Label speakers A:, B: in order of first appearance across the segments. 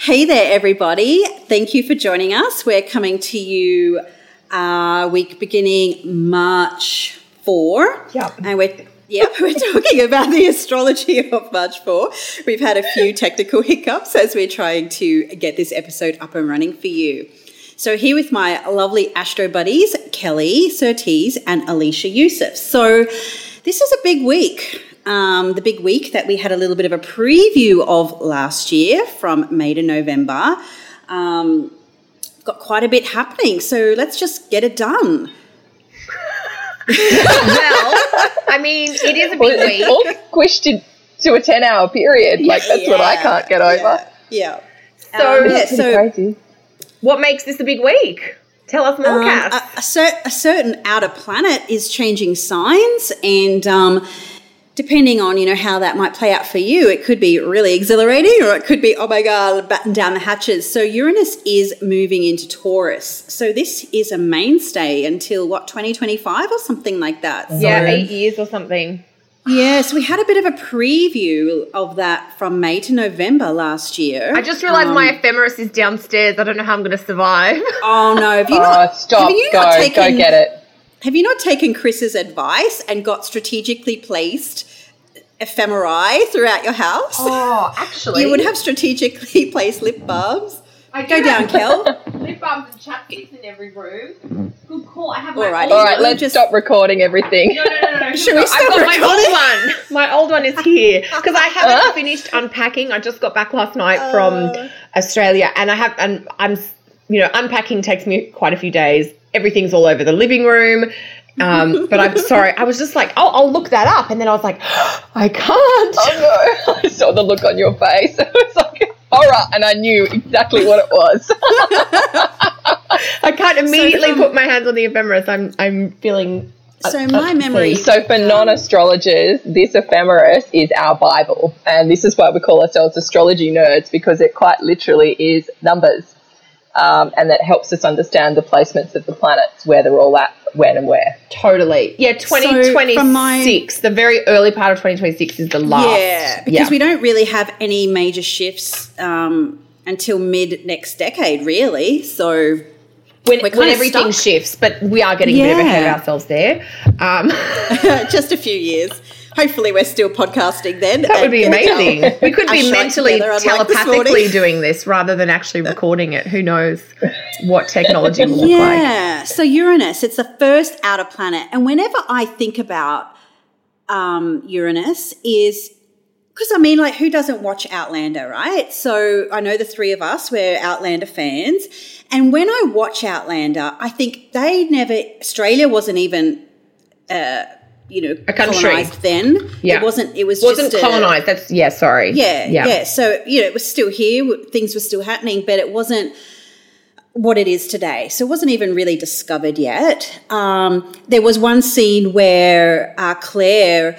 A: Hey there, everybody. Thank you for joining us. We're coming to you uh, week beginning March 4.
B: Yep.
A: And we're Yep, we're talking about the astrology of March 4. We've had a few technical hiccups as we're trying to get this episode up and running for you. So, here with my lovely astro buddies, Kelly Surtees and Alicia Yusuf. So, this is a big week. Um, the big week that we had a little bit of a preview of last year from May to November. Um, got quite a bit happening, so let's just get it done.
B: well, I mean, it is a big
C: Well,
B: week.
C: it's all squished in- to a 10 hour period. Like, that's what I can't get over.
A: Yeah.
B: So,
A: Um, yeah, so
C: crazy.
B: what makes this a big week? Tell us more,
A: Um,
B: Cass.
A: a, a, cer- a certain outer planet is changing signs, and um, depending on you know how that might play out for you, it could be really exhilarating, or it could be oh my god, batten down the hatches. So Uranus is moving into Taurus, so this is a mainstay until what 2025 or something like that.
B: yeah,
A: So-
B: eight years or something.
A: Yes, we had a bit of a preview of that from May to November last year.
B: I just realised
A: Um,
B: my ephemeris is downstairs. I don't know how I'm going to survive.
A: Oh no! Have you
C: Oh,
A: not?
C: stop.
A: Have you
C: Go.
A: not
C: Go get it.
A: Have you not taken Chris's advice and got strategically placed ephemerae throughout your house?
B: Oh, actually,
A: you would have strategically placed lip balms.
D: I
A: Go down, Kel.
D: Lip balms and chapsticks in every room. Good call. I have my
A: Alrighty.
D: old
C: All right, let's
A: just-
C: stop recording everything.
D: No, no, no, no.
A: Should we stop
B: I've got my old one. My old one is here because I haven't uh. finished unpacking. I just got back last night
A: Oh.
B: from Australia, and I have, and I'm, you know, unpacking takes me quite a few days. Everything's all over the living room. Um, but I'm sorry. I was just like, oh, I'll look that up, and then I was like, I can't.
C: Oh no! I saw the look on your face. It was like horror, and I knew exactly what it was.
B: I can't immediately
A: from-
B: put my hands on the ephemeris. I'm, I'm feeling.
A: So my memory.
C: so, for non astrologers, this ephemeris is our Bible, and this is why we call ourselves astrology nerds because it quite literally is numbers, um, and that helps us understand the placements of the planets, where they're all at, when and where.
B: Totally. Yeah, 2026.
A: from my-
B: the very early part of 2026 is the last.
A: Yeah, because we don't really have any major shifts um, until mid next decade, really. So
B: when, when everything
A: stuck.
B: shifts, but we are getting a bit of ahead of ourselves there. Um,
A: just a few years. Hopefully, we're still podcasting then.
B: that would be amazing. We could be mentally,
A: unlike this
B: telepathically doing this rather than actually recording it. Who knows what technology will look like?
A: Yeah. So Uranus, it's the first outer planet, and whenever I think about um, Uranus, is because I mean, like, who doesn't watch Outlander, right? So I know the three of us we're Outlander fans, and when I watch Outlander, I think they never Australia wasn't even. Uh, you know,
B: A country.
A: colonized then.
B: Yeah.
A: It wasn't. It was
B: Wasn't
A: just a-
B: colonized. That's yeah. Sorry.
A: yeah,
B: yeah.
A: yeah, So you know, it was still here. Things were still happening, but it wasn't what it is today. So it wasn't even really discovered yet. Um, there was one scene where uh, Claire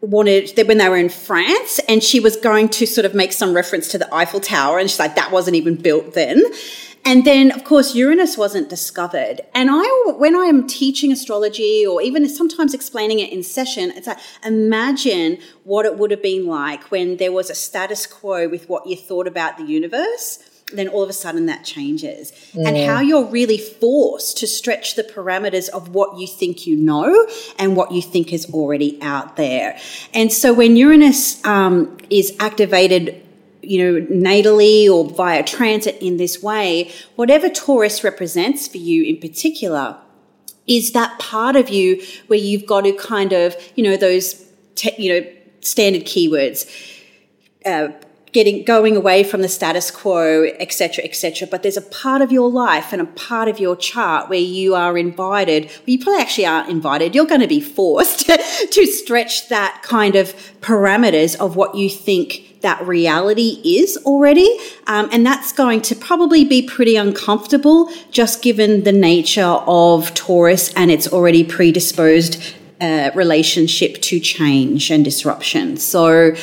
A: wanted that when they were in France, and she was going to sort of make some reference to the Eiffel Tower, and she's like, "That wasn't even built then." And then, of course, Uranus wasn't discovered. And I, when I am teaching astrology or even sometimes explaining it in session, it's like, imagine what it would have been like when there was a status quo with what you thought about the universe. Then all of a sudden that changes. And how you're really forced to stretch the parameters of what you think you know and what you think is already out there. And so when Uranus um, is activated you know, natally or via transit in this way, whatever Taurus represents for you in particular is that part of you where you've got to kind of, you know, those, te- you know, standard keywords, uh, getting going away from the status quo, etc., etc. But there's a part of your life and a part of your chart where you are invited. Well, you probably actually aren't invited. You're going to be forced to stretch that kind of parameters of what you think that reality is already. Um, and that's going to probably be pretty uncomfortable just given the nature of Taurus and its already predisposed uh, relationship to change and disruption. So,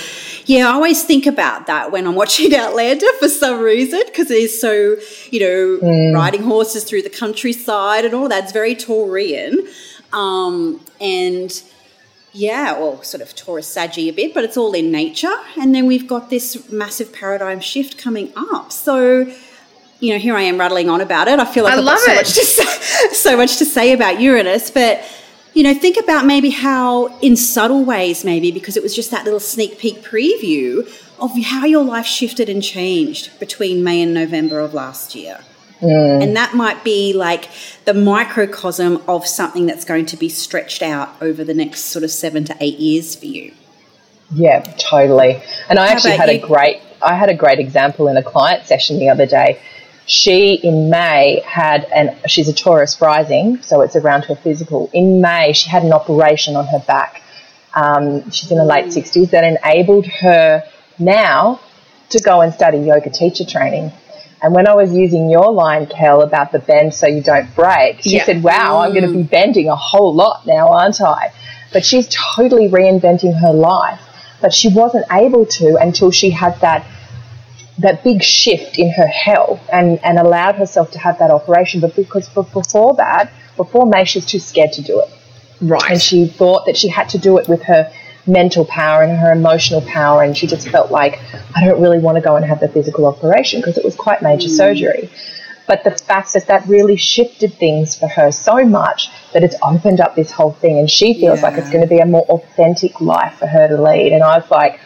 A: yeah, I always think about that when I'm watching Outlander for some reason because it is so, you know, riding horses through the countryside and all that's very Taurian. Um, and Yeah, or sort of Taurus Saggy a bit, but it's all in nature. And then we've got this massive paradigm shift coming up. So, you know, here I am rattling on about it. I feel like
B: I
A: I've
B: love
A: got so
B: it.
A: much to say, so much to say about Uranus, but you know, think about maybe how, in subtle ways, maybe because it was just that little sneak peek preview of how your life shifted and changed between May and November of last year. And that might be like the microcosm of something that's going to be stretched out over the next sort of seven to eight years for you.
C: Yeah, totally. And I
A: How
C: actually had
A: you?
C: a great I had a great example in a client session the other day. She in May had an she's a Taurus rising, so it's around her physical. In May, she had an operation on her back. Um, she's in her late
A: Mm.
C: sixties that enabled her now to go and study yoga teacher training. And when I was using your line, Kel, about the bend so you don't break, she
B: Yeah.
C: said, Wow, I'm going to be mm. bending a whole lot now, aren't I? But she's totally reinventing her life. But she wasn't able to until she had that that big shift in her health and, and allowed herself to have that operation. But because before that, before May, she was too scared to do it
B: Right.
C: and she thought that she had to do it with her mental power and her emotional power and she just felt like I don't really want to go and have the physical operation because it was quite major mm. surgery. But the fact that that really shifted things for her so much that it's opened up this whole thing and she feels like it's going to be a more authentic life for her to lead and I was like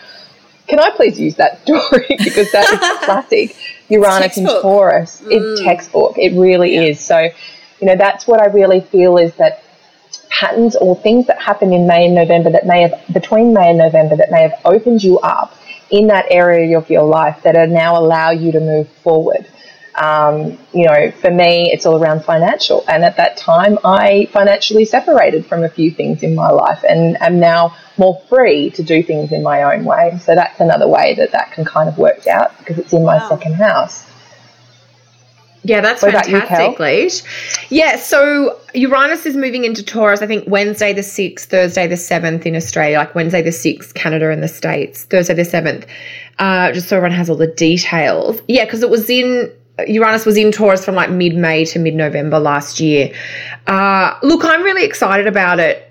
C: can I please use that story? Because that is classic Uranus and. Taurus it's mm. textbook. It really is. So you know that's what I really feel is that patterns or things that happen in May and November that may have between May and November that may have opened you up in that area of your life that are now allow you to move forward. Um, you know, for me, it's all around financial. And at that time, I financially separated from a few things in my life and am now more free to do things in my own way. So that's another way that that can kind of work out because it's in my
A: Wow.
C: second house.
B: Yeah, that's fantastic, Leash. Yeah, so Uranus is moving into Taurus, I think Wednesday the 6th, Thursday the 7th in Australia, like Wednesday the 6th, Canada and the States, Thursday the 7th, uh, just so everyone has all the details. Yeah, because it was in, Uranus was in Taurus from like mid May to mid November last year. Uh, look, I'm really excited about it.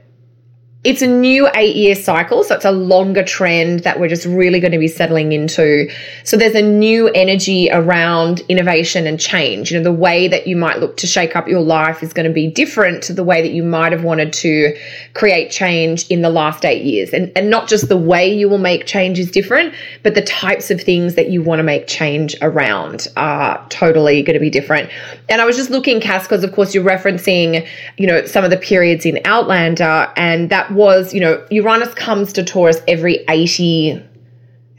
B: It's a new eight year cycle, so it's a longer trend that we're just really going to be settling into. So there's a new energy around innovation and change. You know, the way that you might look to shake up your life is going to be different to the way that you might have wanted to create change in the last eight years. And, and not just the way you will make change is different, but the types of things that you want to make change around are totally going to be different. And I was just looking, Cass, because of course you're referencing, you know, some of the periods in Outlander, and that was, you know, Uranus comes to Taurus every 80.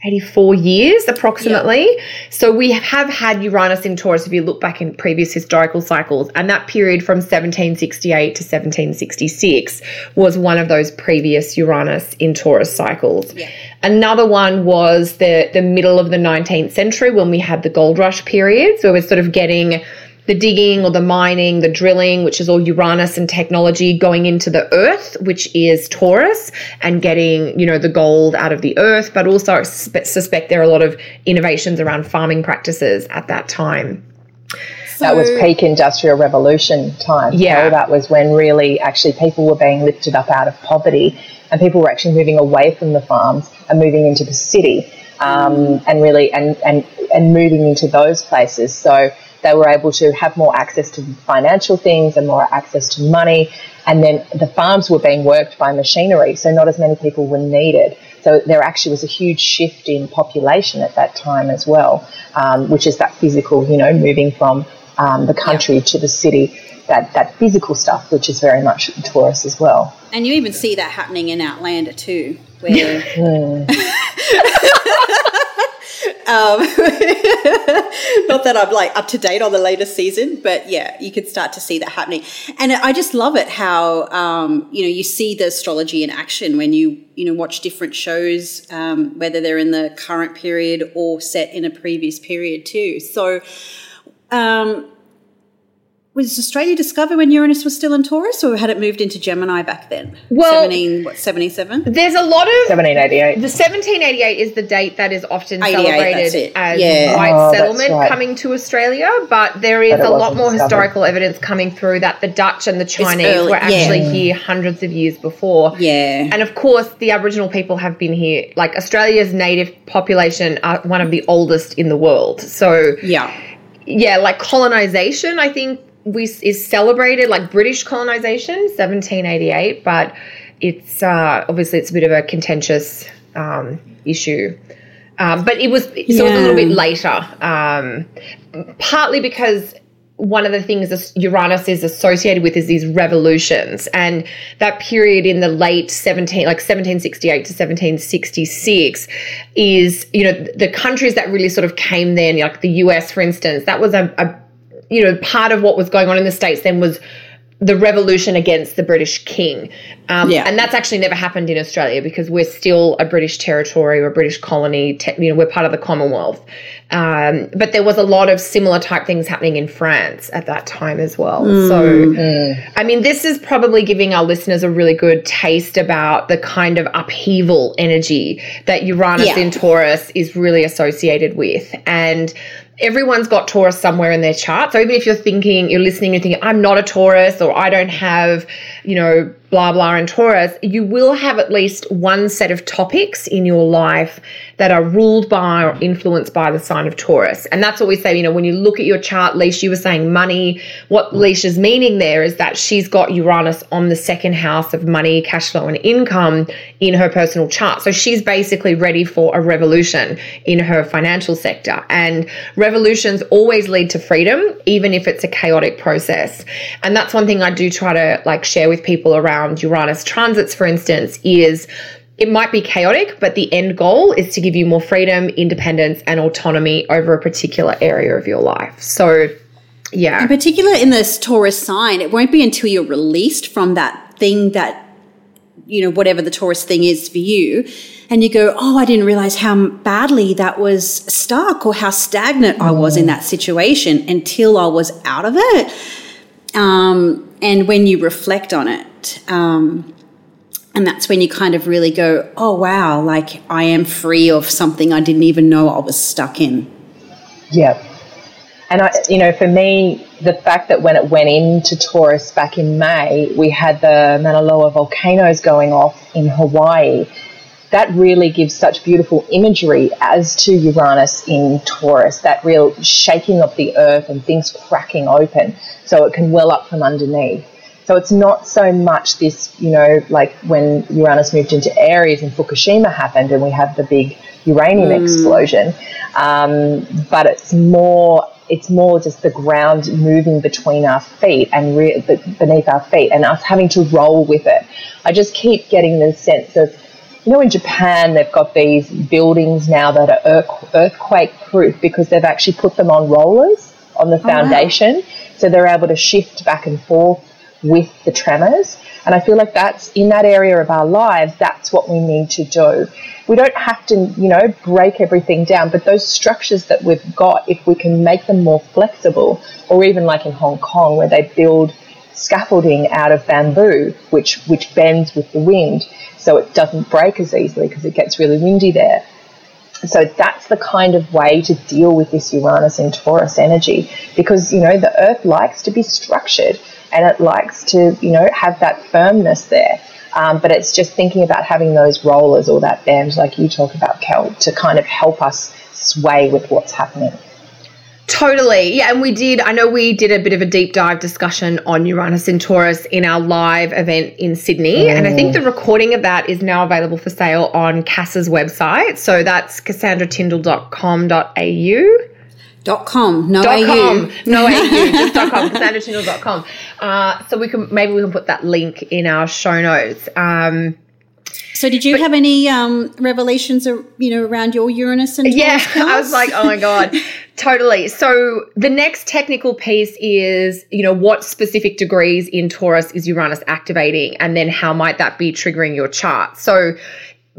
B: 84 years approximately. So we have had Uranus in Taurus if you look back in previous historical cycles and that period from 1768 to 1766 was one of those previous Uranus in Taurus cycles. Another one was the the middle of the 19th century when we had the gold rush period. So we're sort of getting the digging or the mining, the drilling, which is all Uranus and technology going into the earth, which is Taurus, and getting, you know, the gold out of the earth. But also I suspect there are a lot of innovations around farming practices at that time.
C: that was peak industrial revolution time.
B: Yeah.
C: So that was when really actually people were being lifted up out of poverty and people were actually moving away from the farms and moving into the city um, and really and, and, and moving into those places. So they were able to have more access to financial things and more access to money. And then the farms were being worked by machinery, so not as many people were needed. So there actually was a huge shift in population at that time as well, um, which is that physical, you know, moving from um, the country to the city, that, that physical stuff, which is very much Taurus as well.
A: And you even see that happening in Outlander too, where um, not that I'm like up to date on the latest season, but yeah, you could start to see that happening. And I just love it how um, you know you see the astrology in action when you you know watch different shows, um, whether they're in the current period or set in a previous period too. So. Um, was Australia discovered when Uranus was still in Taurus, or had it moved into Gemini back then?
B: Well-
A: seventeen what seventy seven?
B: There's a lot of
C: 1788.
B: The 1788 is the date that is often celebrated as
A: Yeah.
B: white
C: Oh,
B: settlement
C: right.
B: coming to Australia, but there is
C: But
B: a lot more
C: discovered.
B: historical evidence coming through that the Dutch and the Chinese
A: early-
B: were actually
A: yeah.
B: here hundreds of years before.
A: Yeah.
B: And of course, the Aboriginal people have been here. Like Australia's native population are one of the oldest in the world. So
A: Yeah.
B: yeah, like colonization, I think we is celebrated like British colonization, 1788, but it's uh, obviously it's a bit of a contentious um, issue. Um, but it was so it was a little bit later, um, partly because one of the things that Uranus is associated with is these revolutions, and that period in the late 17, like 1768 to 1766, is you know the countries that really sort of came then, like the US, for instance, that was a, a you know part of what was going on in the states then was the revolution against the British king. Um,
A: Yeah.
B: And that's actually never happened in Australia because we're still a British territory or a British colony. Te- you know, we're part of the Commonwealth. Um, but there was a lot of similar type things happening in France at that time as well. So, I mean, this is probably giving our listeners a really good taste about the kind of upheaval energy that Uranus
A: Yeah.
B: in Taurus is really associated with. And everyone's got Taurus somewhere in their chart. So even if you're thinking, you're listening and thinking, I'm not a Taurus or I don't have, you know, blah, blah and Taurus, you will have at least one set of topics in your life that are ruled by or influenced by the sign of Taurus. And that's what we say, you know, when you look at your chart, Leash, you were saying money. What Leash's meaning there is that she's got Uranus on the second house of money, cash flow, and income in her personal chart. So she's basically ready for a revolution in her financial sector. And revolutions always lead to freedom, even if it's a chaotic process. And that's one thing I do try to like share with people around Uranus transits, for instance, is it might be chaotic, but the end goal is to give you more freedom, independence, and autonomy over a particular area of your life. So, yeah.
A: In particular, in this Taurus sign, it won't be until you're released from that thing that, you know, whatever the Taurus thing is for you, and you go, oh, I didn't realize how badly that was stuck or how stagnant I was in that situation until I was out of it. Um, and when you reflect on it, um, and that's when you kind of really go, oh, wow, like I am free of something I didn't even know I was stuck in.
C: Yeah. And I, you know, for me, the fact that when it went into Taurus back in May, we had the Mauna Loa volcanoes going off in Hawaii. That really gives such beautiful imagery as to Uranus in Taurus, that real shaking of the earth and things cracking open so it can well up from underneath. So it's not so much this, you know, like when Uranus moved into Aries and Fukushima happened and we have the big uranium explosion, um, but it's more it's more just the ground moving between our feet and re- beneath our feet and us having to roll with it. I just keep getting the sense of, you know, in Japan they've got these buildings now that are earth- earthquake proof because they've actually put them on rollers on the foundation, so they're able to shift back and forth with the tremors. And I feel like that's in that area of our lives, that's what we need to do. We don't have to, you know, break everything down, but those structures that we've got, if we can make them more flexible, or even like in Hong Kong where they build scaffolding out of bamboo, which, which bends with the wind, so it doesn't break as easily because it gets really windy there. So that's the kind of way to deal with this Uranus and Taurus energy because, you know, the earth likes to be structured and it likes to, you know, have that firmness there. Um, but it's just thinking about having those rollers or that band like you talk about, Kel, to kind of help us sway with what's happening.
B: Totally. Yeah. And we did, I know we did a bit of a deep dive discussion on Uranus and Taurus in our live event in Sydney. And I think the recording of that is now available for sale on Cass's website. So that's cassandratyndall.com.au.
A: Dot com, no
B: Dot
A: AU.
B: com, no AU, just dot com. Uh, so we can, maybe we can put that link in our show notes. Um,
A: So, did you have any um, revelations, or, you know, around your Uranus and Taurus
B: Yeah, I was like, oh my god, totally. So the next technical piece is, you know, what specific degrees in Taurus is Uranus activating, and then how might that be triggering your chart? So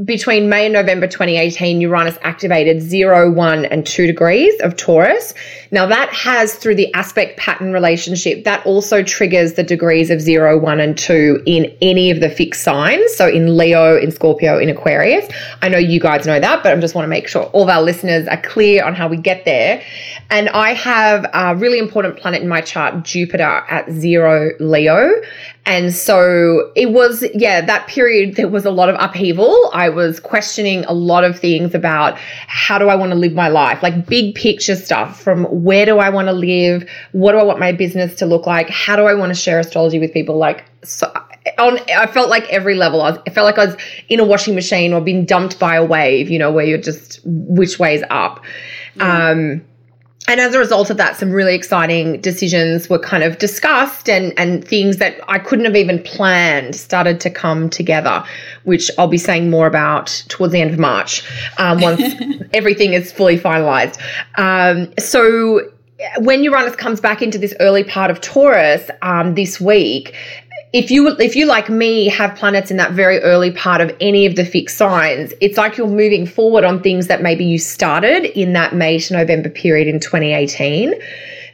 B: between May and November 2018, Uranus activated 0, 1, and 2 degrees of Taurus. Now, that has, through the aspect pattern relationship, that also triggers the degrees of 0, 1, and 2 in any of the fixed signs. So, in Leo, in Scorpio, in Aquarius. I know you guys know that, but I just want to make sure all of our listeners are clear on how we get there. And I have a really important planet in my chart, Jupiter, at 0 Leo. And so it was, yeah, that period, there was a lot of upheaval. I was questioning a lot of things about how do I want to live my life, like big picture stuff from where do I want to live? What do I want my business to look like? How do I want to share astrology with people? Like, so on, I felt like every level, I, was, I felt like I was in a washing machine or being dumped by a wave, you know, where you're just which way's up. Um, and as a result of that, some really exciting decisions were kind of discussed and, and things that I couldn't have even planned started to come together, which I'll be saying more about towards the end of March um, once everything is fully finalized. Um, so when Uranus comes back into this early part of Taurus um, this week, if you if you like me have planets in that very early part of any of the fixed signs it's like you're moving forward on things that maybe you started in that may to november period in 2018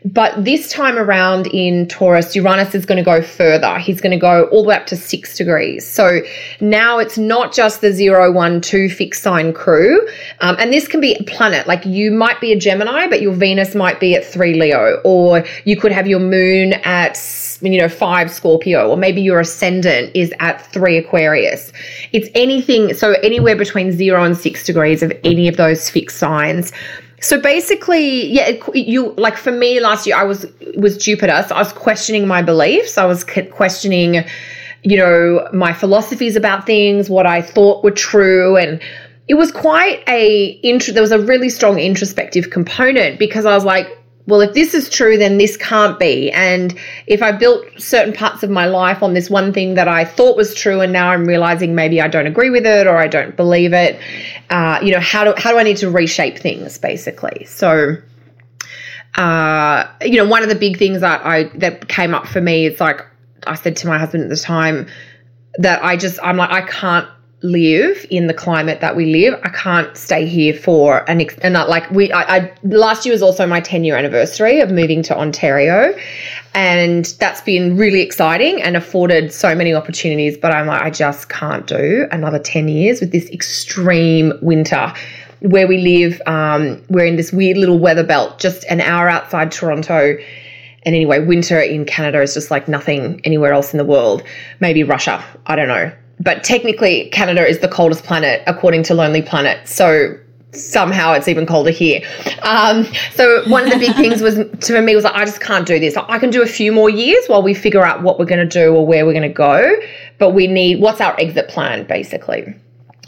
B: but this time around in Taurus, Uranus is going to go further. He's going to go all the way up to six degrees. So now it's not just the zero, one, two fixed sign crew. Um, and this can be a planet. Like you might be a Gemini, but your Venus might be at three Leo, or you could have your moon at you know, five Scorpio, or maybe your ascendant is at three Aquarius. It's anything, so anywhere between zero and six degrees of any of those fixed signs. So basically, yeah, you like for me last year, I was was Jupiter, so I was questioning my beliefs. I was questioning, you know, my philosophies about things, what I thought were true, and it was quite a there was a really strong introspective component because I was like, well, if this is true, then this can't be. And if I built certain parts of my life on this one thing that I thought was true, and now I'm realizing maybe I don't agree with it or I don't believe it, uh, you know, how do how do I need to reshape things, basically? So, uh, you know, one of the big things that I that came up for me, is like I said to my husband at the time that I just I'm like I can't live in the climate that we live. I can't stay here for an ex- and not like we. I, I last year was also my ten year anniversary of moving to Ontario, and that's been really exciting and afforded so many opportunities. But I'm like, I just can't do another ten years with this extreme winter. Where we live, um, we're in this weird little weather belt, just an hour outside Toronto. And anyway, winter in Canada is just like nothing anywhere else in the world. Maybe Russia. I don't know but technically Canada is the coldest planet according to Lonely Planet. So somehow it's even colder here. Um, so one of the big things was to me was like, I just can't do this. I can do a few more years while we figure out what we're going to do or where we're going to go, but we need what's our exit plan basically.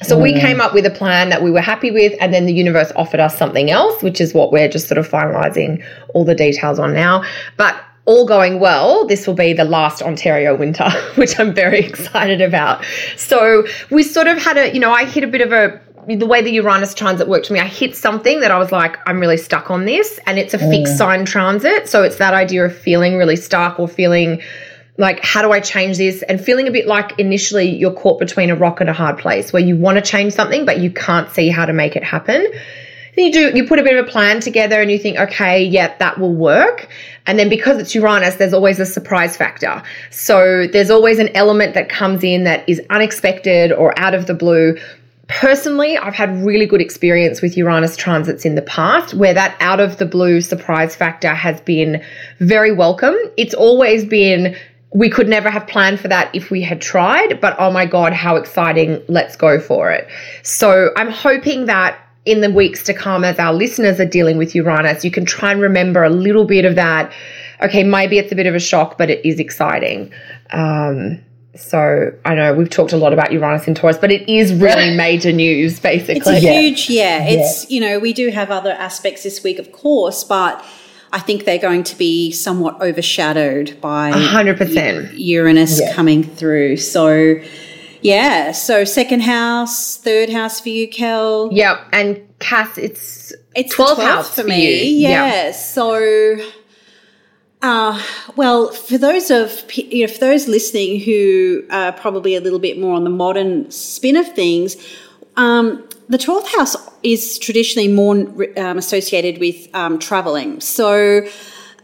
B: So we came up with a plan that we were happy with, and then the universe offered us something else, which is what we're just sort of finalizing all the details on now. But all going well, this will be the last Ontario winter, which I'm very excited about. So we sort of had a, you know, I hit a bit of a the way the Uranus transit worked for me, I hit something that I was like, I'm really stuck on this. And it's a mm. fixed sign transit. So it's that idea of feeling really stuck or feeling like, how do I change this? And feeling a bit like initially you're caught between a rock and a hard place where you want to change something, but you can't see how to make it happen you do you put a bit of a plan together and you think okay yeah that will work and then because it's uranus there's always a surprise factor so there's always an element that comes in that is unexpected or out of the blue personally i've had really good experience with uranus transits in the past where that out of the blue surprise factor has been very welcome it's always been we could never have planned for that if we had tried, but oh my God, how exciting. Let's go for it. So I'm hoping that in the weeks to come as our listeners are dealing with Uranus, you can try and remember a little bit of that. Okay, maybe it's a bit of a shock, but it is exciting. Um, so I know we've talked a lot about Uranus in Taurus, but it is really major news, basically.
A: It's a huge, yeah. yeah. It's, you know, we do have other aspects this week, of course, but I think they're going to be somewhat overshadowed by
B: 100%
A: Uranus yeah. coming through. So, yeah. So second house, third house for you, Kel.
B: Yep. And Cass, it's
A: it's 12th, 12th house for, for me. Yeah. yeah. So, uh, well, for those of you know, for those listening who are probably a little bit more on the modern spin of things, um, the 12th house is traditionally more um, associated with um, traveling. So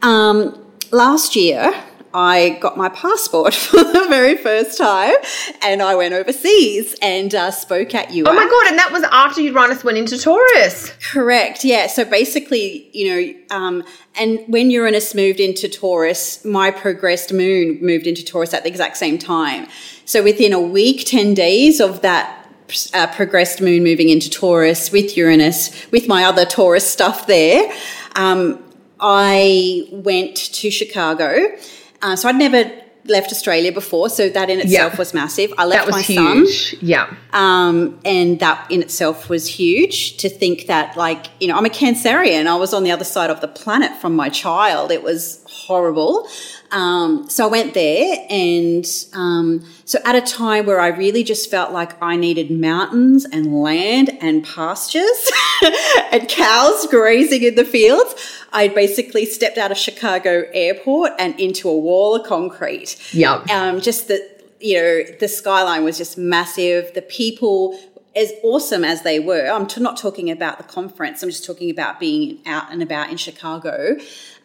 A: um, last year, I got my passport for the very first time and I went overseas and uh, spoke at you.
B: Oh my god! And that was after Uranus went into Taurus.
A: Correct. Yeah. So basically, you know, um, and when Uranus moved into Taurus, my progressed moon moved into Taurus at the exact same time. So within a week, 10 days of that uh, progressed moon moving into Taurus with Uranus, with my other Taurus stuff there, um, I went to Chicago. Uh, so I'd never left Australia before, so that in itself
B: Yeah.
A: was massive. I left my son.
B: Yeah.
A: Um, and that in itself was huge to think that, like, you know, I'm a Cancerian. I was on the other side of the planet from my child. It was horrible. Um, so I went there, and um, so at a time where I really just felt like I needed mountains and land and pastures and cows grazing in the fields, I basically stepped out of Chicago airport and into a wall of concrete
B: Yeah.
A: um, just the you know the skyline was just massive the people as awesome as they were i'm t- not talking about the conference i'm just talking about being out and about in chicago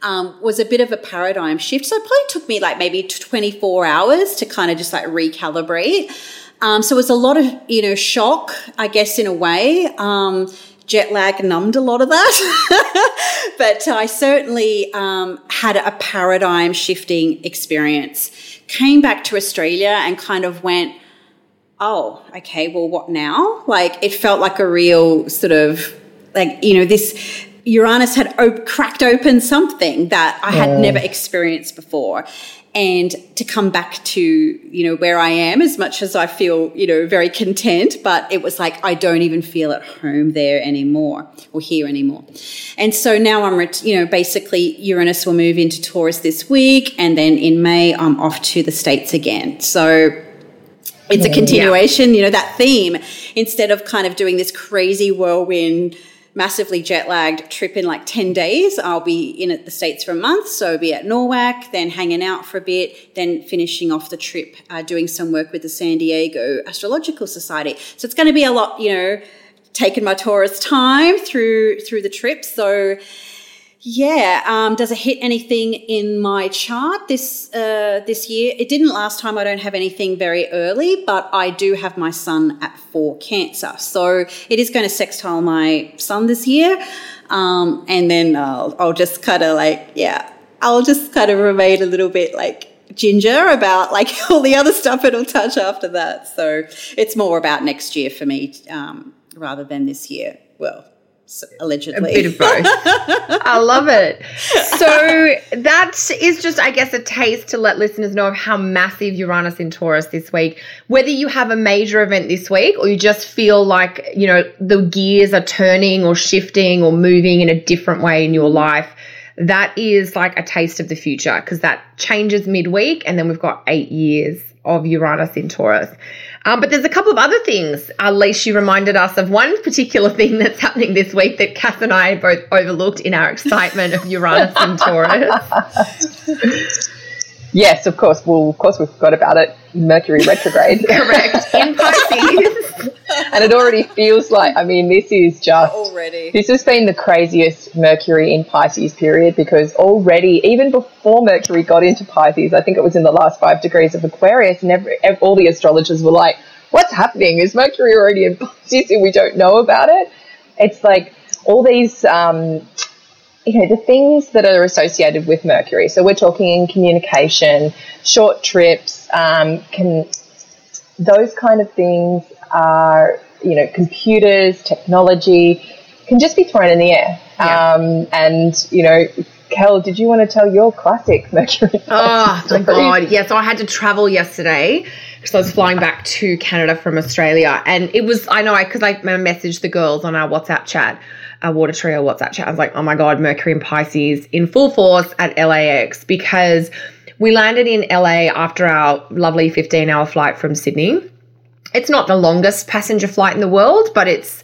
A: um, was a bit of a paradigm shift. So it probably took me like maybe 24 hours to kind of just like recalibrate. Um, so it was a lot of you know shock i guess in a way. Um, jet lag numbed a lot of that. But I certainly um, had a paradigm shifting experience. Came back to Australia and kind of went, oh, okay, well, what now? Like it felt like a real sort of like, you know, this Uranus had op- cracked open something that I had never experienced before. And to come back to, you know, where I am, as much as I feel, you know, very content, but it was like I don't even feel at home there anymore or here anymore. And so now I'm, ret- you know, basically Uranus will move into Taurus this week. And then in May, I'm off to the States again. So it's a continuation, you know, that theme. Instead of kind of doing this crazy whirlwind, massively jet lagged trip in like 10 days, I'll be in at the States for a month. So I'll be at NORWAC, then hanging out for a bit, then finishing off the trip, uh, doing some work with the San Diego Astrological Society. So it's going to be a lot, you know, taking my Taurus time through through the trip. So yeah, um, does it hit anything in my chart this uh, this year? It didn't last time. I don't have anything very early, but I do have my Sun at four Cancer, so it is going to sextile my Sun this year, um, and then I'll, I'll just kind of like yeah, I'll just kind of remain a little bit like ginger about like all the other stuff it'll touch after that. So it's more about next year for me um, rather than this year. Well, allegedly.
B: A bit of both. I love it. So that is just, I guess, a taste to let listeners know of how massive Uranus in Taurus this week. Whether you have a major event this week or you just feel like, you know, the gears are turning or shifting or moving in a different way in your life, that is like a taste of the future because that changes midweek and then we've got eight years of Uranus in Taurus. Um, but there's a couple of other things. Uh, you reminded us of one particular thing that's happening this week that Cass and I both overlooked in our excitement of Uranus in Taurus.
C: Yes, of course. Well, of course, we forgot about it. Mercury retrograde.
B: Correct. In Pisces.
C: and it already feels like, I mean, this is just.
A: already.
C: This has been the craziest Mercury in Pisces period because already, even before Mercury got into Pisces, I think it was in the last five degrees of Aquarius, and every, ev- all the astrologers were like, What's happening? Is Mercury already in Pisces and we don't know about it? It's like all these, um, you know, the things that are associated with Mercury. So we're talking in communication, short trips, um, can those kind of things are, you know, computers, technology can just be thrown in the air.
B: Yeah.
C: Um, and, you know, Kel, did you want to tell your classic Mercury?
B: Oh my god! Yeah, so I had to travel yesterday because I was flying back to Canada from Australia, and it was I know I because I messaged the girls on our WhatsApp chat, our Water Trio WhatsApp chat. I was like, oh my god, Mercury and Pisces in full force at LAX because we landed in LA after our lovely fifteen-hour flight from Sydney. It's not the longest passenger flight in the world, but it's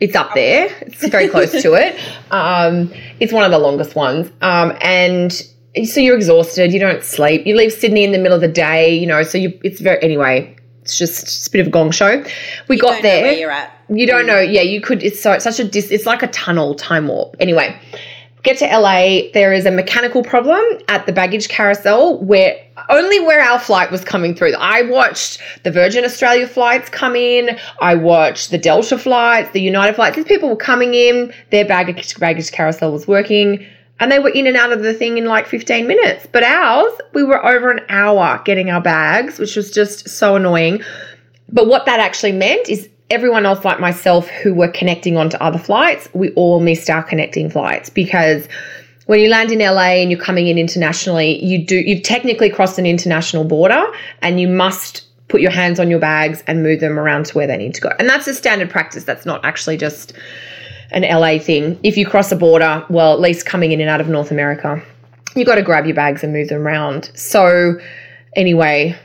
B: it's up there. It's very close to it. Um, it's one of the longest ones. Um, and so you're exhausted. You don't sleep. You leave Sydney in the middle of the day. You know, so you it's very anyway. It's just, just a bit of a gong show. We
A: You
B: got
A: don't know
B: there.
A: where you're at.
B: You don't know. Yeah, you could. It's so it's such a dis. It's like a tunnel time warp. Anyway, get to LA. There is a mechanical problem at the baggage carousel where only where our flight was coming through. I watched the Virgin Australia flights come in. I watched the Delta flights, the United flights. These people were coming in. Their baggage baggage carousel was working. And they were in and out of the thing in like 15 minutes. But ours, we were over an hour getting our bags, which was just so annoying. But what that actually meant is everyone else, like myself, who were connecting onto other flights, we all missed our connecting flights because when you land in LA and you're coming in internationally, you do you've technically crossed an international border and you must put your hands on your bags and move them around to where they need to go. And that's a standard practice. That's not actually just an LA thing. If you cross a border, well, at least coming in and out of North America, you've got to grab your bags and move them around. So, anyway,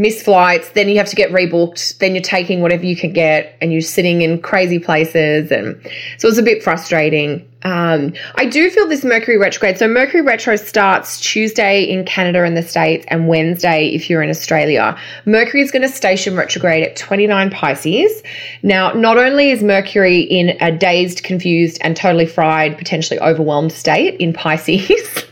B: missed flights, then you have to get rebooked, then you're taking whatever you can get and you're sitting in crazy places. And so it was a bit frustrating. Um, I do feel this Mercury retrograde. So Mercury retro starts Tuesday in Canada and the States and Wednesday if you're in Australia. Mercury is going to station retrograde at 29 Pisces. Now, not only is Mercury in a dazed, confused, and totally fried, potentially overwhelmed state in Pisces.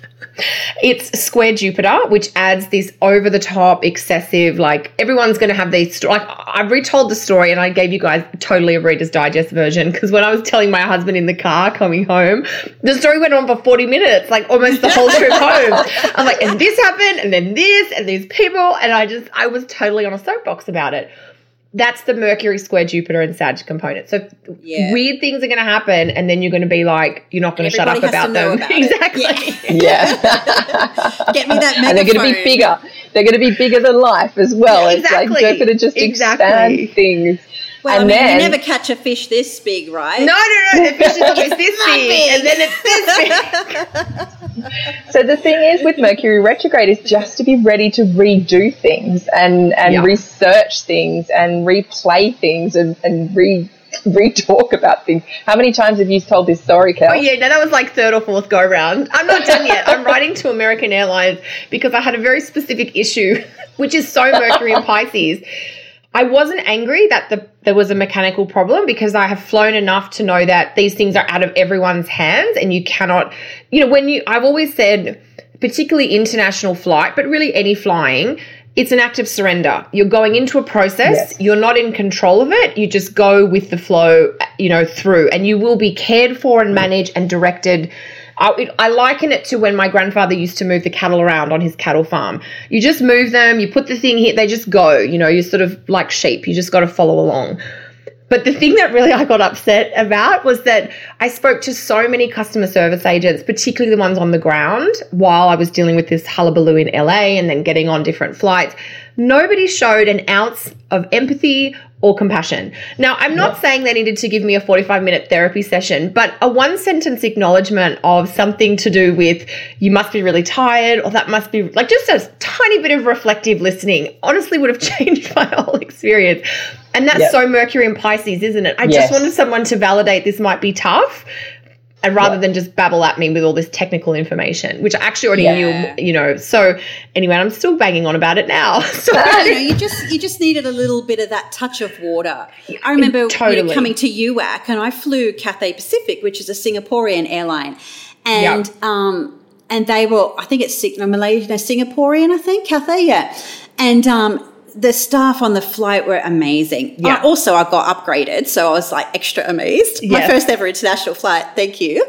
B: It's square Jupiter, which adds this over the top, excessive, like everyone's going to have these. Like I've retold the story and I gave you guys totally a Reader's Digest version because when I was telling my husband in the car coming home, the story went on for 40 minutes, like almost the whole trip home. I'm like, and this happened, and then this, and these people. And I just, I was totally on a soapbox about it. That's the Mercury square Jupiter and Sag component. So
A: Yeah.
B: weird things are going to happen, and then you're going to be like, you're not going to shut up
A: has
B: about
A: to know
B: them.
A: about it.
B: exactly.
A: Yeah.
C: Yeah.
A: Get me that megaphone.
C: and they're going to be bigger. They're going to be bigger than life as well. It's
B: Exactly.
C: like don't going to just
B: Exactly.
C: expand things.
A: Well,
C: and
A: I mean,
C: then
A: you never catch a fish this big, right?
B: No, no, no. The fish is always this big,
A: big.
B: and then it's this big.
C: So the thing is with Mercury retrograde is just to be ready to redo things and and
B: Yeah.
C: research things and replay things and and re re-talk about things. How many times have you told this story, Kel?
B: Oh yeah, no, that was like third or fourth go round. I'm not done yet. I'm writing to American Airlines because I had a very specific issue, which is so Mercury and Pisces. I wasn't angry that the, there was a mechanical problem because I have flown enough to know that these things are out of everyone's hands and you cannot, you know, when you, I've always said, particularly international flight, but really any flying, it's an act of surrender. You're going into a process,
C: Yes.
B: you're not in control of it, you just go with the flow, you know, through, and you will be cared for and managed and directed. I, it- I liken it to when my grandfather used to move the cattle around on his cattle farm. You just move them, you put the thing here, they just go. You know, you're sort of like sheep. You just got to follow along. But the thing that really I got upset about was that I spoke to so many customer service agents, particularly the ones on the ground, while I was dealing with this hullabaloo in LA and then getting on different flights. Nobody showed an ounce of empathy or compassion. Now, I'm not saying they needed to give me a 45 minute therapy session, but a one sentence acknowledgement of something to do with you must be really tired or that must be like just a tiny bit of reflective listening honestly would have changed my whole experience. And that's
C: Yep.
B: so Mercury and Pisces, isn't it? I
C: Yes.
B: just wanted someone to validate this might be tough. And rather than just babble at me with all this technical information, which I actually already
A: Yeah.
B: knew, you know. So anyway, I'm still banging on about it now. So
A: you know, you just you just needed a little bit of that touch of water. I remember you know,
B: Totally.
A: coming to UAC, and I flew Cathay Pacific, which is a Singaporean airline, and
B: Yep.
A: um, and they were I think it's Sing- Malaysian, no, Singaporean, I think Cathay, yeah, and um. The staff on the flight were amazing.
B: Yeah.
A: Also, I got upgraded, so I was like extra amazed. My first ever international flight. Thank you.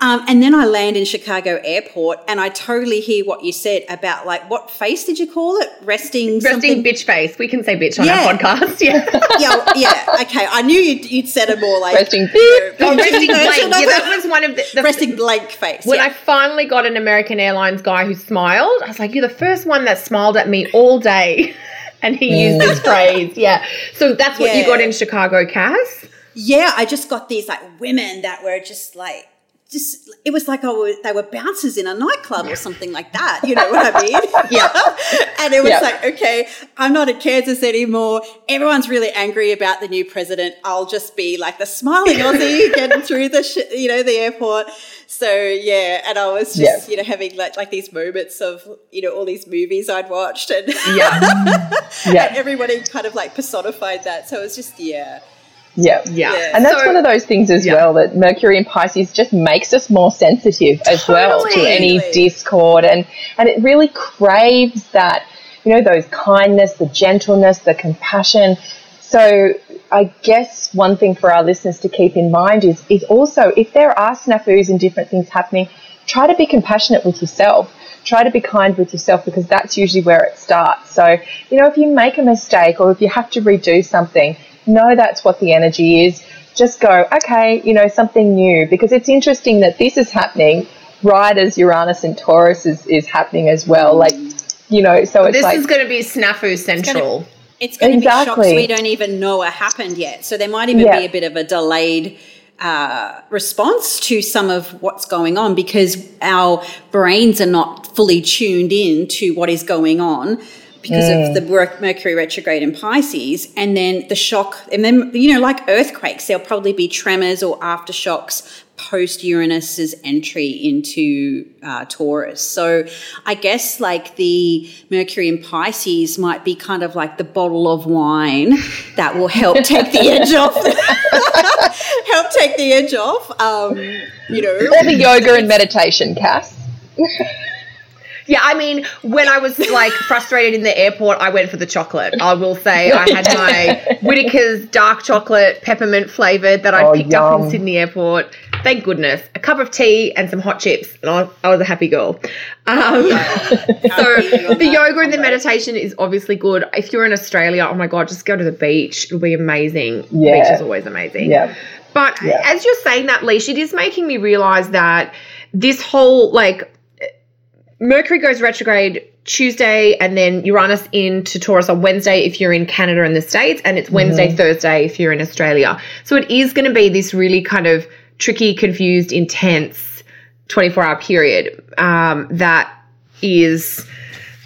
A: Um, and then I land in Chicago Airport, and I totally hear what you said about like what face did you call it? Resting,
B: resting
A: something.
B: bitch face. We can say bitch on
A: Yeah.
B: our podcast. Yeah.
A: yeah, yeah. Okay, I knew you'd, you'd said it more like
C: Resting.
B: Oh, resting blank. Yeah, that was one of the, the
A: resting blank face.
B: When
A: yeah.
B: I finally got an American Airlines guy who smiled, I was like, "You're the first one that smiled at me all day," and he used mm. this phrase. Yeah, so that's what you got in Chicago, Cass.
A: yeah, I just got these like women that were just like just it was like oh they were bouncers in a nightclub or something like that. You know what I mean?
B: Yeah.
A: and it was
C: Yeah.
A: like okay, I'm not in Kansas anymore. Everyone's really angry about the new president. I'll just be like the smiling Aussie getting through the sh- you know the airport. So yeah, and I was just
C: Yeah.
A: you know having like like these moments of you know all these movies I'd watched and
B: Yeah.
C: Yeah.
A: and everybody kind of like personified that. So it was just yeah.
C: Yeah.
B: Yeah.
A: Yeah.
C: And that's
B: So-
C: one of those things as
B: Yeah.
C: well that Mercury in Pisces just makes us more sensitive as well to any discord and and it really craves that you know those kindness, the gentleness, the compassion. So I guess one thing for our listeners to keep in mind is is also if there are snafus and different things happening, try to be compassionate with yourself. Try to be kind with yourself because that's usually where it starts. So, you know, if you make a mistake or if you have to redo something, know that's what the energy is. Just go, okay, you know, something new because it's interesting that this is happening right as Uranus and Taurus is, is happening as well. Like, you know, so it's
B: This
C: like,
B: is going to be snafu central.
A: It's going to be
C: Exactly.
A: shocks we don't even know are happened yet. So there might even
C: Yeah.
A: be a bit of a delayed uh, response to some of what's going on because our brains are not fully tuned in to what is going on because of the Mercury retrograde in Pisces, and then the shock, and then you know, like earthquakes, there'll probably be tremors or aftershocks post Uranus's entry into uh, Taurus. So I guess like the Mercury in Pisces might be kind of like the bottle of wine that will help take the edge off. help take the edge off. Um, you know,
C: or the yoga and meditation, Cass.
B: Yeah, I mean, when I was like frustrated in the airport, I went for the chocolate. I will say I had my Whittaker's dark chocolate peppermint flavored that I
C: Oh,
B: picked up in. Sydney Airport. Thank goodness. A cup of tea and some hot chips, and I, I was a happy girl. Um, so the yoga and the meditation is obviously good. If you're in Australia, oh my god, just go to the beach. It'll be amazing.
C: Yeah.
B: Beach is always amazing.
C: Yeah.
B: But
C: Yeah.
B: as you're saying that, Leash, it is making me realize that this whole like Mercury goes retrograde Tuesday and then Uranus into Taurus on Wednesday if you're in Canada and the States, and it's Wednesday, Thursday if you're in Australia. So it is going to be this really kind of tricky, confused, intense 24 hour period um, that is.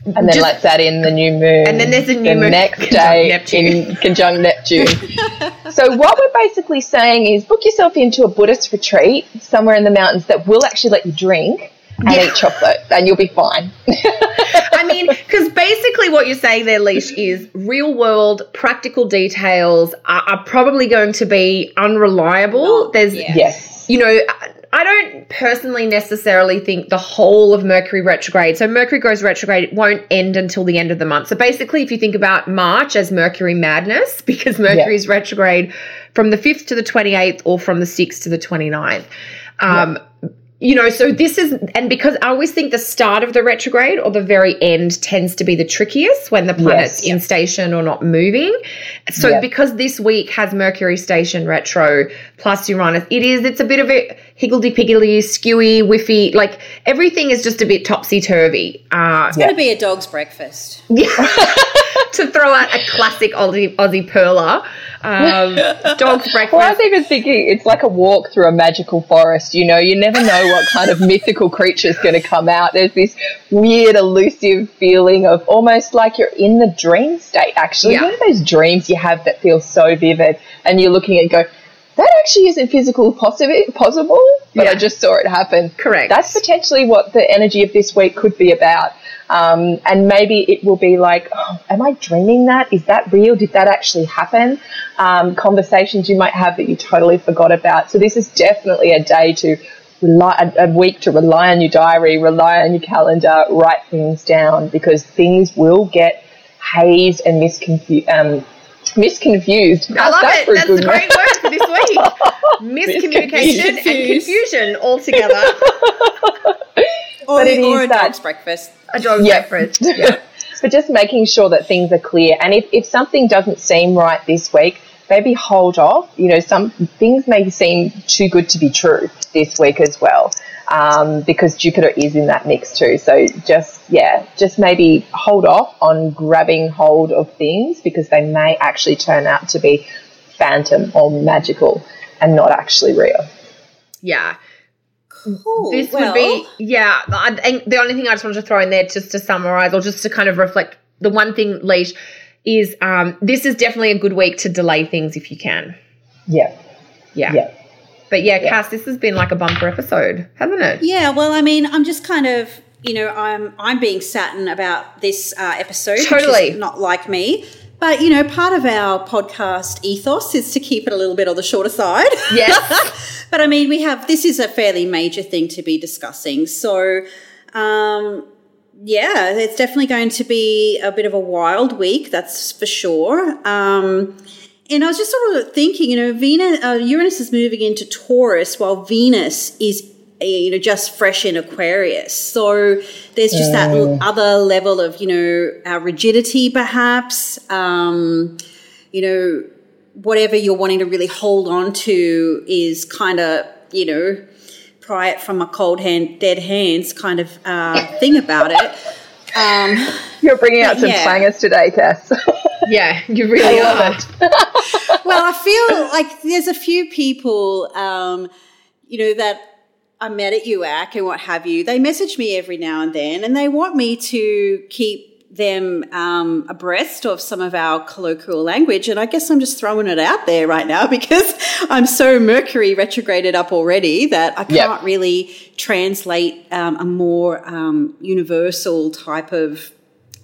C: And then
B: Just-
C: let's add in the new moon.
B: And then there's a new
C: the
B: moon
C: next day
B: Neptune.
C: in conjunct Neptune. so what we're basically saying is book yourself into a Buddhist retreat somewhere in the mountains that will actually let you drink and
B: Yeah.
C: eat chocolate, and you'll be fine.
B: I mean, because basically what you're saying there, Leash, is real world practical details are, are probably going to be unreliable. There's,
A: yeah.
C: yes.
B: you know, I- I don't personally necessarily think the whole of Mercury retrograde. So Mercury goes retrograde, it won't end until the end of the month. So basically, if you think about March as Mercury madness, because Mercury is retrograde from the 5th to the 28th or from the 6th to the 29th. Um, you know, so this is, and because I always think the start of the retrograde or the very end tends to be the trickiest when the planet's
C: Yes.
B: in station or not moving. So
C: Yeah.
B: because this week has Mercury station retro plus Uranus, it is, it's a bit of a higgledy piggledy, skewy, whiffy, like everything is just a bit topsy turvy. Uh,
A: it's going to be a dog's breakfast.
B: to throw out a classic Aussie, Aussie perler, um, dog's breakfast.
C: Well, I was even thinking it's like a walk through a magical forest. You know, you never know what kind of mythical creature is going to come out. There's this weird, elusive feeling of almost like you're in the dream state, actually.
B: Yeah.
C: You know those dreams you have that feel so vivid, and you're looking at it and go, that actually isn't physical possi- possible, but
B: Yeah.
C: I just saw it happen.
B: Correct.
C: That's potentially what the energy of this week could be about. Um, and maybe it will be like, oh, am I dreaming that? Is that real? Did that actually happen? Um, conversations you might have that you totally forgot about. So this is definitely a day to rely, a, a week to rely on your diary, rely on your calendar, write things down because things will get hazed and misconfused. Um, misconfused.
B: I love
C: That's
B: it. That's
C: good
B: a great word for this week. Miscommunication and confusion all together.
A: Or,
C: But it
A: or
C: is
A: a
C: that-
A: dog's breakfast.
B: A dog's
C: Yeah.
B: breakfast. Yeah.
C: but just making sure that things are clear. And if, if something doesn't seem right this week, maybe hold off. You know, some things may seem too good to be true this week as well, um, because Jupiter is in that mix too. So just, yeah, just maybe hold off on grabbing hold of things because they may actually turn out to be phantom or magical and not actually real.
B: Yeah.
A: Cool.
B: this
A: well,
B: would be yeah. I think the only thing I just wanted to throw in there, just to summarize or just to kind of reflect, the one thing, Leash, is um, this is definitely a good week to delay things if you can.
C: Yeah.
B: Yeah.
C: Yeah.
B: But yeah, Cass, this has been like a bumper episode, hasn't it?
A: Yeah, well, I mean, I'm just kind of, you know, I'm I'm being Saturn about this uh, episode. which
B: Totally.
A: is not like me. But you know, part of our podcast ethos is to keep it a little bit on the shorter side.
B: Yes.
A: but I mean, we have this is a fairly major thing to be discussing. So, um, yeah, it's definitely going to be a bit of a wild week. That's for sure. Um, and I was just sort of thinking, you know, Venus, uh, Uranus is moving into Taurus, while Venus is, you know, just fresh in Aquarius. So there's just that l- other level of, you know, uh, rigidity, perhaps. Um, you know, whatever you're wanting to really hold on to is kind of, you know, pry it from a cold hand, dead hands kind of uh, thing about it. Um,
C: You're bringing out some
A: Yeah.
C: slangers today, Cass.
B: yeah, you really are.
A: well, I feel like there's a few people, um, you know, that I met at UAC and what have you. They message me every now and then, and they want me to keep them um, abreast of some of our colloquial language. And I guess I'm just throwing it out there right now because I'm so Mercury retrograded up already that I can't
C: Yep.
A: really translate um, a more um, universal type of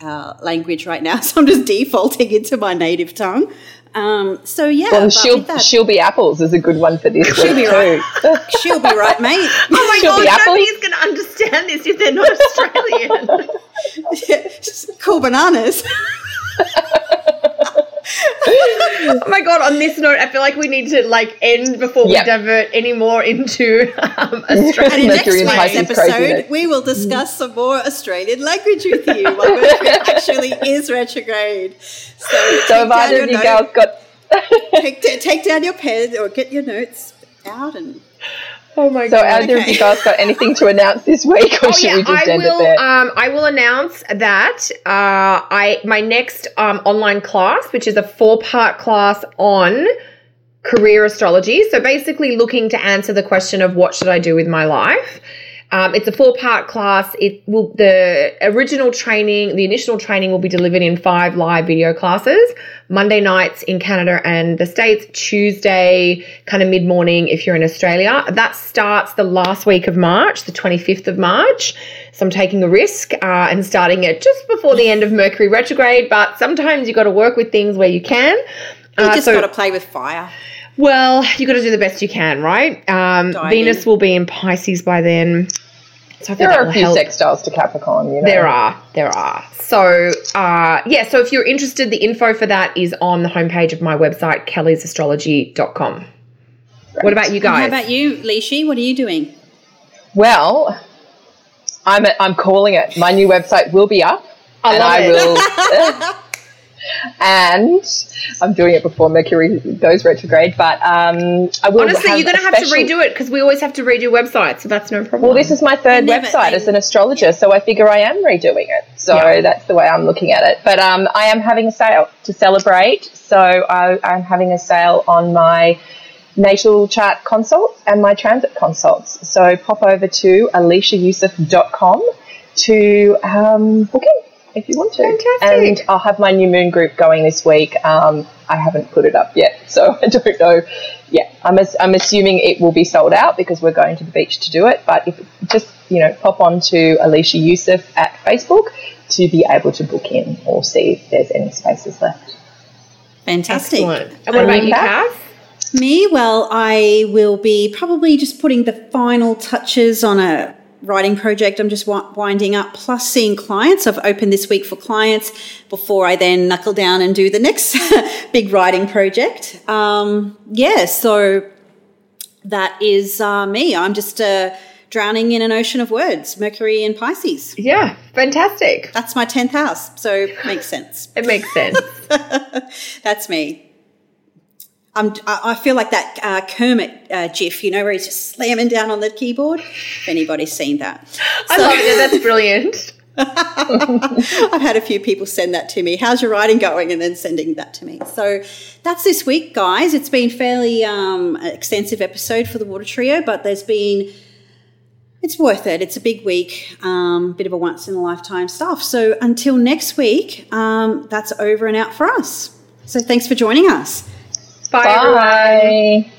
A: uh, language right now. So I'm just defaulting into my native tongue. Um, so yeah,
C: well, she'll
A: that,
C: she'll be apples is a good one for this
A: She'll
C: week
A: be
C: too.
A: she'll be right, mate.
B: Oh my
C: She'll
B: god,
C: apples.
B: nobody's going to understand this if they're not Australian.
A: cool bananas.
B: oh my god, on this note, I feel like we need to like end before
C: Yep.
B: we divert any more into um,
A: And
B: Australia.
A: in next
C: Mercury and
A: week's
C: Pisces
A: episode,
C: craziness.
A: we will discuss some more Australian language with you. While Mercury actually is retrograde. So,
C: So
A: take
C: have
A: down
C: either
A: your
C: of you
A: note-
C: girls got
A: take, take down your pen or get your notes out and
B: oh my
C: so
B: god.
C: either of you guys got anything to announce this week or
B: Oh
C: should
B: yeah,
C: we just
B: I
C: end
B: will.
C: it there?
B: Um, I will announce that uh, I my next um, online class, which is a four part class on career astrology. So basically, looking to answer the question of what should I do with my life. Um, it's a four part class. It will the original training, the initial training will be delivered in five live video classes. Monday nights in Canada and the States, Tuesday, kind of mid morning if you're in Australia. That starts the last week of March, the 25th of March. So I'm taking a risk uh, and starting it just before the end of Mercury retrograde. But sometimes you've got to work with things where you can.
A: you
B: Uh,
A: just
B: so-
A: got to play with fire.
B: Well, you got to do the best you can, right? Um, Venus will be in Pisces by then. So
C: there are a few
B: help.
C: sextiles to Capricorn, you know.
B: There are, there are. So, uh, yeah, so if you're interested, the info for that is on the homepage of my website, kellysastrology.com. What about you
A: How
B: guys?
A: about you, Lishi? What are you doing?
C: Well, I'm I'm calling it. My new website will be up.
B: I
C: and
B: love
C: I
B: it.
C: will and I'm doing it before Mercury goes retrograde, but um I will
B: Honestly,
C: have
B: you're going to
C: a
B: have to redo it because we always have to redo websites, so that's no problem.
C: Well, this is my third
A: never-
C: website
A: they-
C: as an astrologer, so I figure I am redoing it. So
B: Yeah.
C: that's the way I'm looking at it. But um, I am having a sale to celebrate. So I, I'm having a sale on my natal chart consults and my transit consults. So pop over to aliciayusuf.com to um, book in if you want to.
B: Fantastic.
C: And I'll have my new moon group going this week. Um, I haven't put it up yet, so I don't know. Yeah, I'm, as, I'm assuming it will be sold out because we're going to the beach to do it. But if just you know pop on to Alicia Yusuf at Facebook to be able to book in or see if there's any spaces left.
A: Fantastic.
B: Excellent. And what about you,
C: that-
B: Cass?
A: Me, well, I will be probably just putting the final touches on a writing project I'm just winding up, plus seeing clients. I've opened this week for clients before I then knuckle down and do the next big writing project. Um, yeah, so that is uh, me. I'm just uh, drowning in an ocean of words, Mercury and Pisces.
B: Yeah, fantastic.
A: That's my 10th house, so makes sense.
B: It makes sense.
A: That's me. I'm, I I feel like that uh, Kermit uh, GIF, you know, where he's just slamming down on the keyboard. If anybody's seen that,
B: I love it. That's brilliant.
A: I've had a few people send that to me. How's your writing going? And then sending that to me. So that's this week, guys. It's been fairly um, extensive episode for the Water Trio, but there's been it's worth it. It's a big week, um, bit of a once in a lifetime stuff. So until next week, um, that's over and out for us. So thanks for joining us.
B: Bye.
C: Bye.